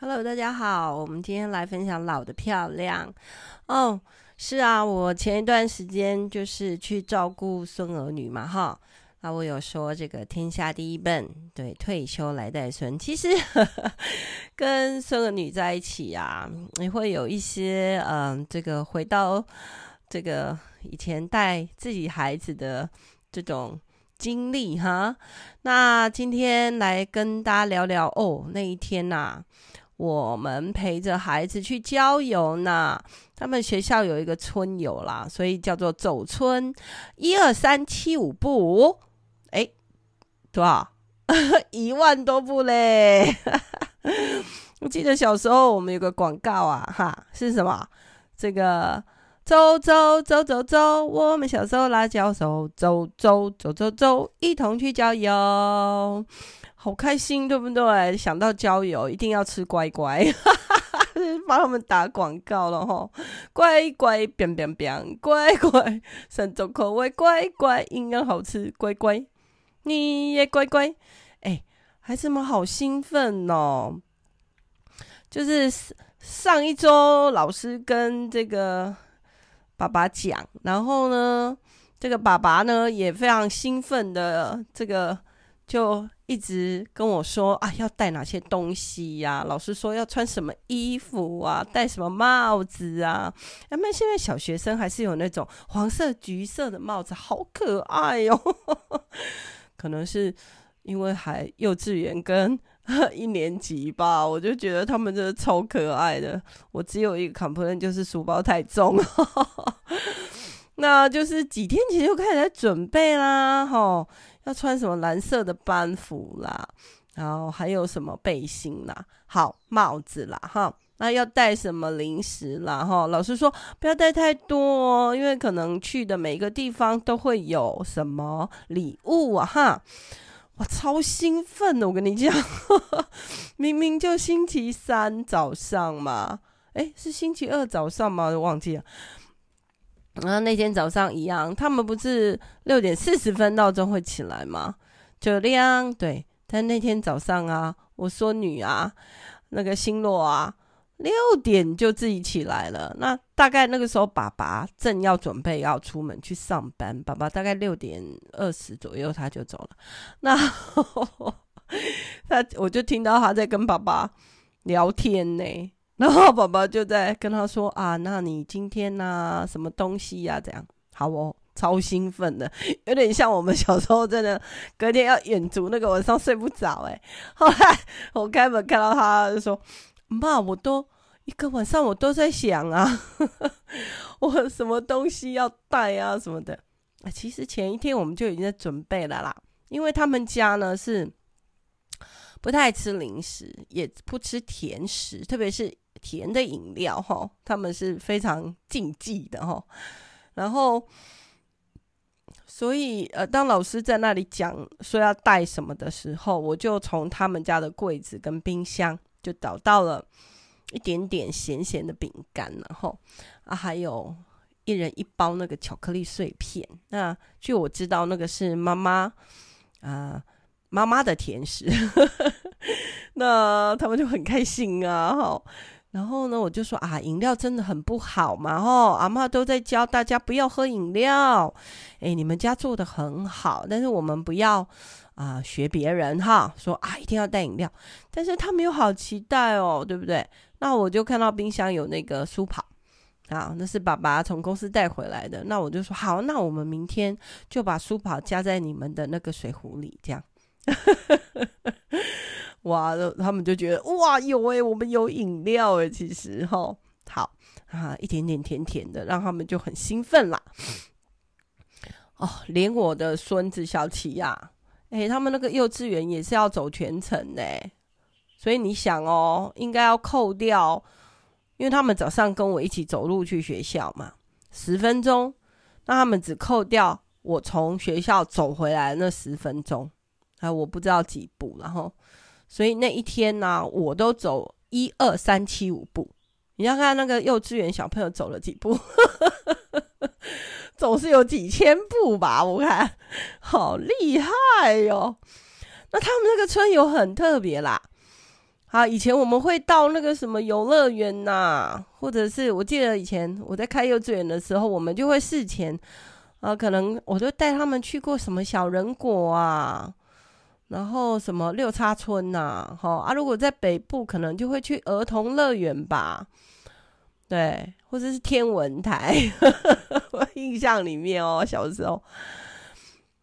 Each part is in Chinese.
Hello，大家好，我们今天来分享老的漂亮哦。是啊，我前一段时间就是去照顾孙儿女嘛，哈。那我有说这个天下第一笨，对，退休来带孙。其实呵 呵跟孙儿女在一起啊，你会有一些嗯、呃，这个回到这个以前带自己孩子的这种经历哈。那今天来跟大家聊聊哦，那一天呐、啊。我们陪着孩子去郊游呢，他们学校有一个春游啦，所以叫做走春，一二三七五步，哎，多少？一万多步嘞！我记得小时候我们有个广告啊，哈，是什么？这个走走走走走，我们小时候拉脚手，走走走走走，一同去郊游。好开心，对不对？想到郊游，一定要吃乖乖，哈哈，帮他们打广告了哈。乖乖，变变变，乖乖，三种口味，乖乖，营养好吃，乖乖，你也乖乖。哎，孩子们好兴奋哦！就是上一周老师跟这个爸爸讲，然后呢，这个爸爸呢也非常兴奋的这个。就一直跟我说啊，要带哪些东西呀、老师说要穿什么衣服啊，戴什么帽子啊？那么现在小学生还是有那种黄色、橘色的帽子，好可爱哟、哦！可能是因为还幼稚园跟 一年级吧，我就觉得他们真的超可爱的。我只有一个 complaint，就是书包太重。那就是几天前就开始在准备啦，吼。要穿什么蓝色的班服啦，然后还有什么背心啦，好帽子啦，哈，那要带什么零食啦，哈，老师说不要带太多，因为可能去的每一个地方都会有什么礼物，哈，哇，超兴奋的，我跟你讲，明明就星期三早上嘛，诶，是星期二早上吗？我忘记了。然后那天早上一样，他们不是六点四十分闹钟会起来吗？就亮，对。但那天早上啊，我孙女啊，那个星洛啊，六点就自己起来了。那大概那个时候，爸爸正要准备要出门去上班，爸爸大概六点二十左右他就走了。那 他我就听到他在跟爸爸聊天呢。然后爸爸就在跟他说啊，那你今天呢、什么东西呀、啊？这样好哦，超兴奋的，有点像我们小时候真的隔天要远足那个晚上睡不着哎。后来我开门看到他就说：“妈，我都一个晚上我都在想啊，我什么东西要带啊什么的。其实前一天我们就已经在准备了啦，因为他们家呢是不太吃零食，也不吃甜食，特别是。”甜的饮料哈，他们是非常禁忌的哈。然后，所以呃，当老师在那里讲说要带什么的时候，我就从他们家的柜子跟冰箱就找到了一点点咸咸的饼干，然后啊，还有一人一包那个巧克力碎片。那据我知道，那个是妈妈啊妈妈的甜食。那他们就很开心啊，哈。然后呢，我就说啊，饮料真的很不好嘛，吼，阿妈都在教大家不要喝饮料。诶，你们家做得很好，但是我们不要啊、呃、学别人哈，说啊一定要带饮料。但是他们又好期待哦，对不对？那我就看到冰箱有那个舒跑啊，那是爸爸从公司带回来的。那我就说好，那我们明天就把舒跑加在你们的那个水壶里，这样。哇，他们就觉得哇，有诶，我们有饮料诶，其实哈，好啊，一点点甜甜的，让他们就很兴奋啦。哦，连我的孙子小琪呀，诶，他们那个幼稚园也是要走全程的，所以你想哦，应该要扣掉，因为他们早上跟我一起走路去学校嘛，十分钟，那他们只扣掉我从学校走回来那十分钟，啊，我不知道几步，然后。所以那一天呢、我都走一二三七五步。你要看那个幼稚园小朋友走了几步，总是有几千步吧？我看好厉害哟、哦。那他们那个春游很特别啦，好，以前我们会到那个什么游乐园呐，或者是我记得以前我在开幼稚园的时候，我们就会事前，啊，可能我就带他们去过什么小人国啊，然后什么六叉村呐，好啊，如果在北部，可能就会去儿童乐园吧，对，或者是天文台，我印象里面哦，小时候，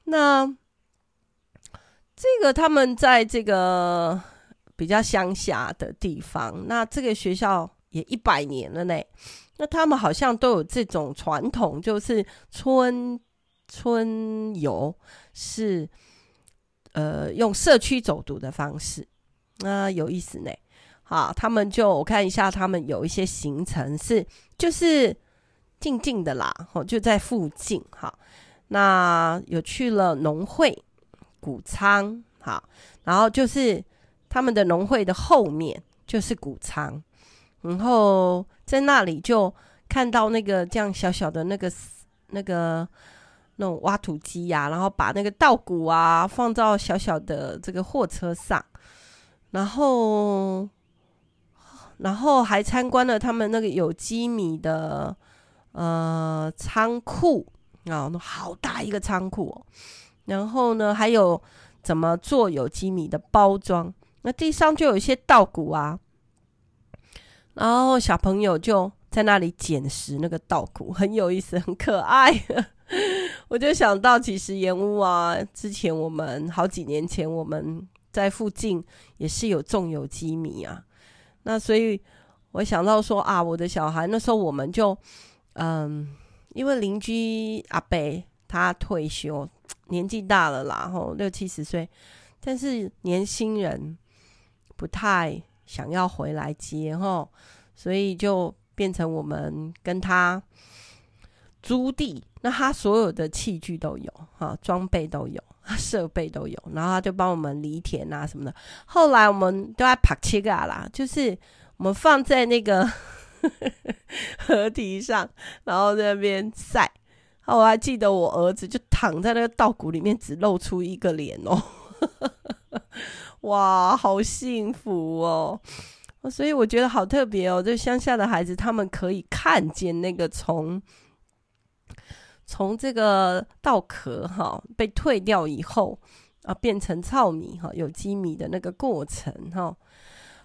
那这个他们在这个。比较乡下的地方，那这个学校也一百年了呢。那他们好像都有这种传统，就是春春游是呃用社区走读的方式，那有意思呢。好，他们就我看一下，他们有一些行程是就是近近的啦，哦，就在附近。好，那有去了农会谷仓，好，然后就是。他们的农会的后面就是谷仓，然后在那里就看到那个这样小小的那个那个那种挖土机呀、然后把那个稻谷啊放到小小的这个货车上，然后然后还参观了他们那个有机米的呃仓库啊，好大一个仓库哦，然后呢还有怎么做有机米的包装。那地上就有一些稻谷啊，然后小朋友就在那里捡拾那个稻谷，很有意思，很可爱。我就想到，其实盐屋啊，之前我们好几年前我们在附近也是有种有机米啊。那所以我想到说啊，我的小孩那时候我们就嗯，因为邻居阿伯他退休，年纪大了啦，吼六七十岁，但是年轻人。不太想要回来接齁，所以就变成我们跟他租地。那他所有的器具都有，哈，装备都有，设备都有，然后他就帮我们犁田啊什么的。后来我们都在帕切嘎啦，就是我们放在那个 河堤上，然后在那边晒。我还记得我儿子就躺在那个稻谷里面，只露出一个脸哦。哇，好幸福哦！所以我觉得好特别哦。就乡下的孩子，他们可以看见那个从从这个稻壳哈被退掉以后啊，变成糙米哈有机米的那个过程哈。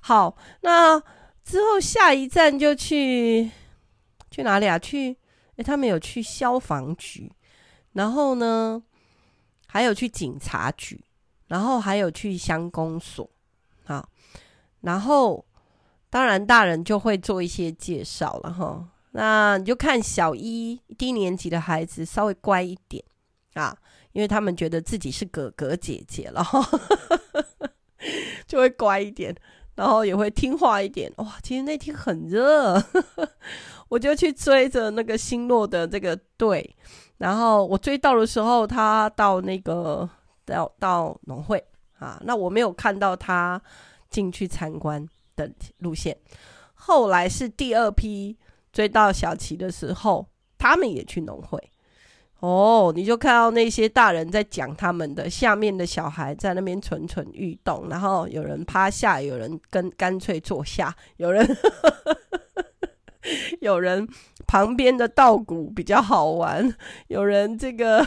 好，那之后下一站就去去哪里啊？去诶，他们有去消防局，然后呢，还有去警察局。然后还有去乡公所，好，然后当然大人就会做一些介绍了哈。那你就看小一低年级的孩子稍微乖一点啊，因为他们觉得自己是哥哥姐姐了，就会乖一点，然后也会听话一点。哇，其实那天很热，我就去追着那个新落的这个队，然后我追到的时候，他到那个。到到农会啊，那我没有看到他进去参观的路线。后来是第二批追到小琪的时候，他们也去农会。哦，你就看到那些大人在讲他们的，下面的小孩在那边蠢蠢欲动，然后有人趴下，有人跟干脆坐下，有人 有人旁边的稻谷比较好玩，有人这个。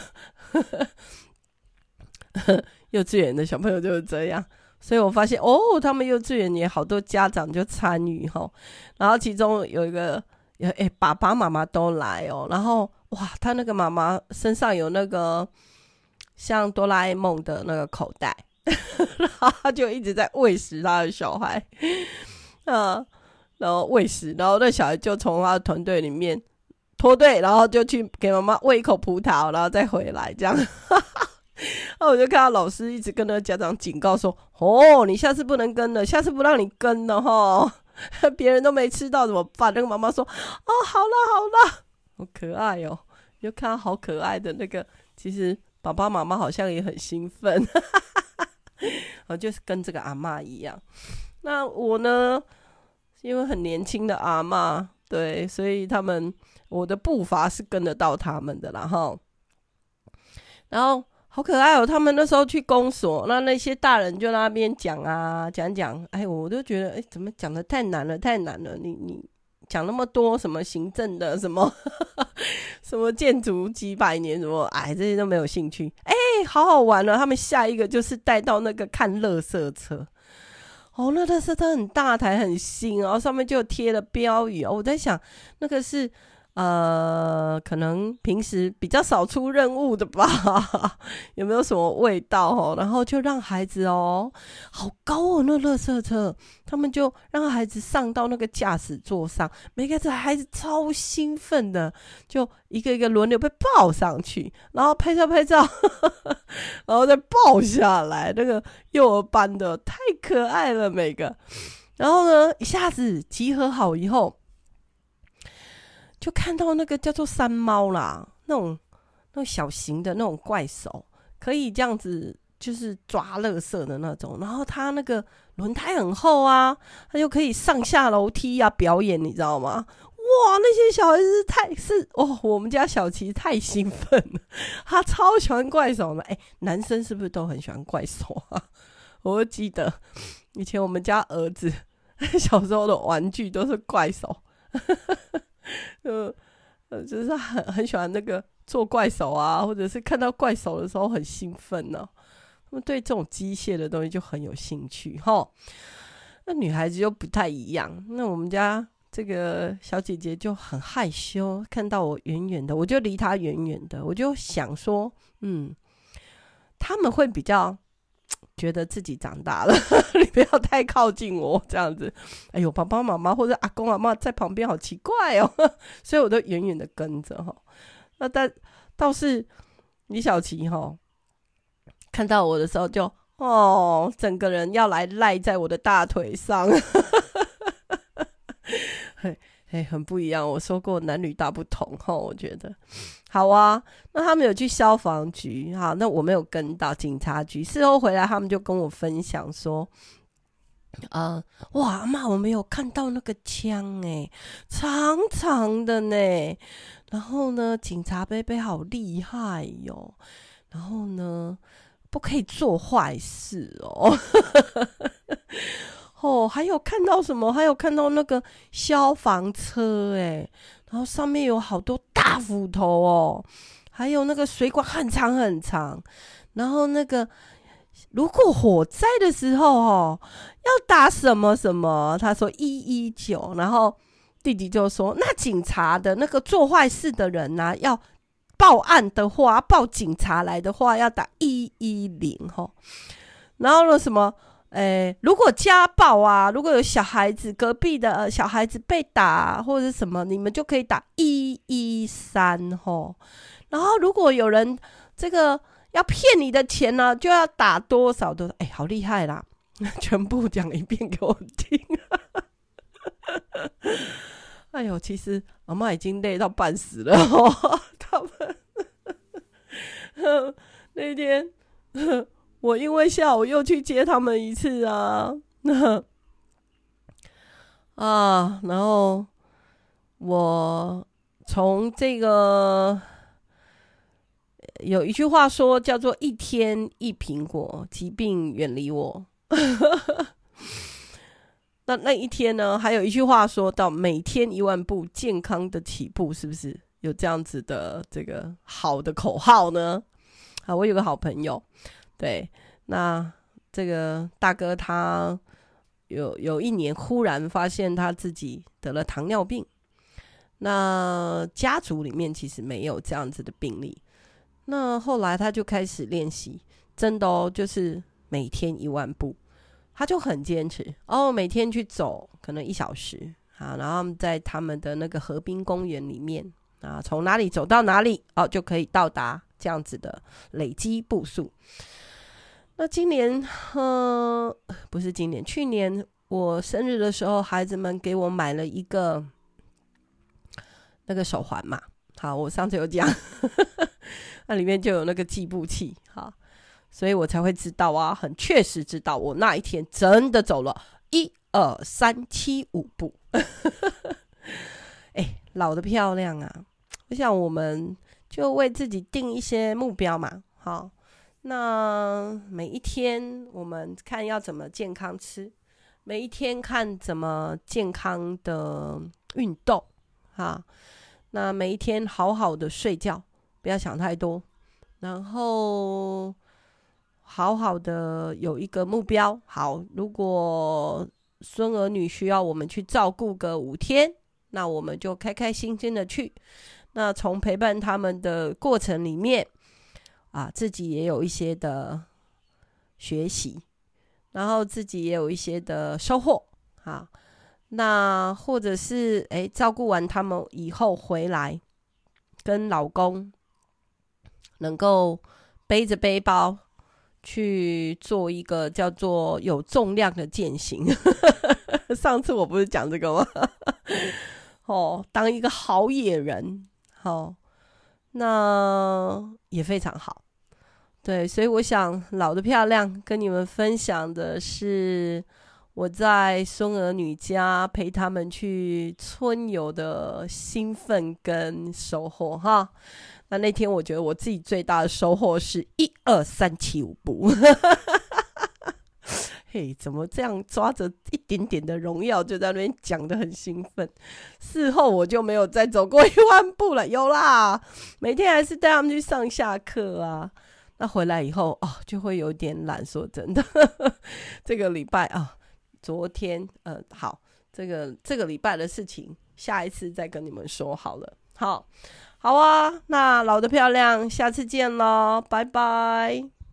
幼稚园的小朋友就是这样，所以我发现哦，他们幼稚园也好多家长就参与哈，然后其中有一个，诶、欸，爸爸妈妈都来哦，然后哇，他那个妈妈身上有那个像哆啦 A 梦的那个口袋，然后他就一直在喂食他的小孩，嗯，然后喂食，然后那小孩就从他的团队里面脱队，然后就去给妈妈喂一口葡萄，然后再回来这样。那我就看到老师一直跟那个家长警告说：“哦，你下次不能跟了，下次不让你跟了哈，别人都没吃到怎么办？”那个妈妈说：“哦，好了好了，好可爱哦！”就看到好可爱的那个，其实爸爸妈妈好像也很兴奋，我 就是跟这个阿嬷一样。那我呢，因为很年轻的阿嬷，对，所以他们我的步伐是跟得到他们的啦哈。然后。好可爱哦！他们那时候去公所，那那些大人就在那边讲啊，讲讲，哎，我都觉得，哎，怎么讲得太难了，太难了！你你讲那么多什么行政的，什么 什么建筑几百年，什么哎，这些都没有兴趣。哎，好好玩了！他们下一个就是带到那个看垃圾车，哦，那垃圾车很大台，很新，然后上面就贴了标语哦。我在想，那个是。呃，可能平时比较少出任务的吧，有没有什么味道哦？然后就让孩子哦，好高哦，那垃圾车，他们就让孩子上到那个驾驶座上，每个孩子超兴奋的，就一个一个轮流被抱上去，然后拍照拍照，然后再抱下来。那个幼儿班的太可爱了，每个。然后呢，一下子集合好以后。就看到那个叫做山猫啦，那种那种小型的那种怪兽，可以这样子就是抓垃圾的那种。然后它那个轮胎很厚啊，它就可以上下楼梯啊表演，你知道吗？哇，那些小孩子太是哦，我们家小琪太兴奋了，他超喜欢怪兽的。哎，男生是不是都很喜欢怪兽啊？我记得以前我们家儿子 小时候的玩具都是怪兽。呃呃，就是很很喜欢那个做怪手啊，或者是看到怪手的时候很兴奋呢、他们对这种机械的东西就很有兴趣哈。那女孩子就不太一样。那我们家这个小姐姐就很害羞，看到我远远的，我就离她远远的，我就想说，嗯，他们会比较。觉得自己长大了，你不要太靠近我这样子。哎呦，爸爸妈妈或者阿公阿妈在旁边，好奇怪哦，所以我都远远的跟着哈。那但倒是李小琪哈，看到我的时候就哦，整个人要来赖在我的大腿上。哎，很不一样。我说过男女大不同哈，我觉得好啊。那他们有去消防局哈，那我没有跟到警察局。事后回来，他们就跟我分享说：“啊、呃，哇，阿嬷，我没有看到那个枪哎，长长的呢。然后呢，警察伯伯好厉害哟。然后呢，不可以做坏事哦。”哦，还有看到什么？还有看到那个消防车哎，然后上面有好多大斧头哦，还有那个水管很长很长，然后那个如果火灾的时候哦，要打什么什么？他说一一九，然后弟弟就说，那警察的那个做坏事的人呢，要报案的话，报警察来的话要打一一零哈，然后呢什么？诶、如果家暴啊，如果有小孩子隔壁的小孩子被打或者什么，你们就可以打一一三吼。然后如果有人这个要骗你的钱呢，就要打多少多少。哎、好厉害啦！全部讲一遍给我听。哎呦，其实阿妈已经累到半死了哦。他们 那天。我因为下午又去接他们一次啊，那 啊，然后我从这个有一句话说叫做“一天一苹果，疾病远离我”。那那一天呢，还有一句话说到“每天一万步，健康的起步”，是不是有这样子的这个好的口号呢？啊，我有个好朋友。对，那这个大哥他有有一年忽然发现他自己得了糖尿病，那家族里面其实没有这样子的病例，那后来他就开始练习，真的哦，就是每天一万步，他就很坚持哦，每天去走可能一小时啊，然后在他们的那个河滨公园里面啊，从哪里走到哪里哦，就可以到达这样子的累积步数。那今年，呃，不是今年，去年我生日的时候，孩子们给我买了一个那个手环嘛。好，我上次有讲，那里面就有那个计步器，好，所以我才会知道啊，很确实知道我那一天真的走了一二三七五步。哎，老的漂亮啊！我想我们就为自己定一些目标嘛，好。那每一天我们看要怎么健康吃，每一天看怎么健康的运动，哈。那每一天好好的睡觉，不要想太多，然后好好的有一个目标。好，如果孙儿女需要我们去照顾个五天，那我们就开开心心的去。那从陪伴他们的过程里面，啊，自己也有一些的学习，然后自己也有一些的收获，啊，那或者是哎，照顾完他们以后回来，跟老公能够背着背包去做一个叫做有重量的践行。上次我不是讲这个吗？哦，当一个好野人，好，哦，那也非常好。对，所以我想老得漂亮，跟你们分享的是我在孙儿女家陪他们去春游的兴奋跟收获哈。那那天我觉得我自己最大的收获是一二三七五步，嘿，怎么这样抓着一点点的荣耀就在那边讲得很兴奋？事后我就没有再走过一万步了，有啦，每天还是带他们去上下课啊。那回来以后哦，就会有点懒。说真的，这个礼拜啊，昨天呃，好，这个这个礼拜的事情，下一次再跟你们说好了。好，好啊，那老的漂亮，下次见喽，拜拜。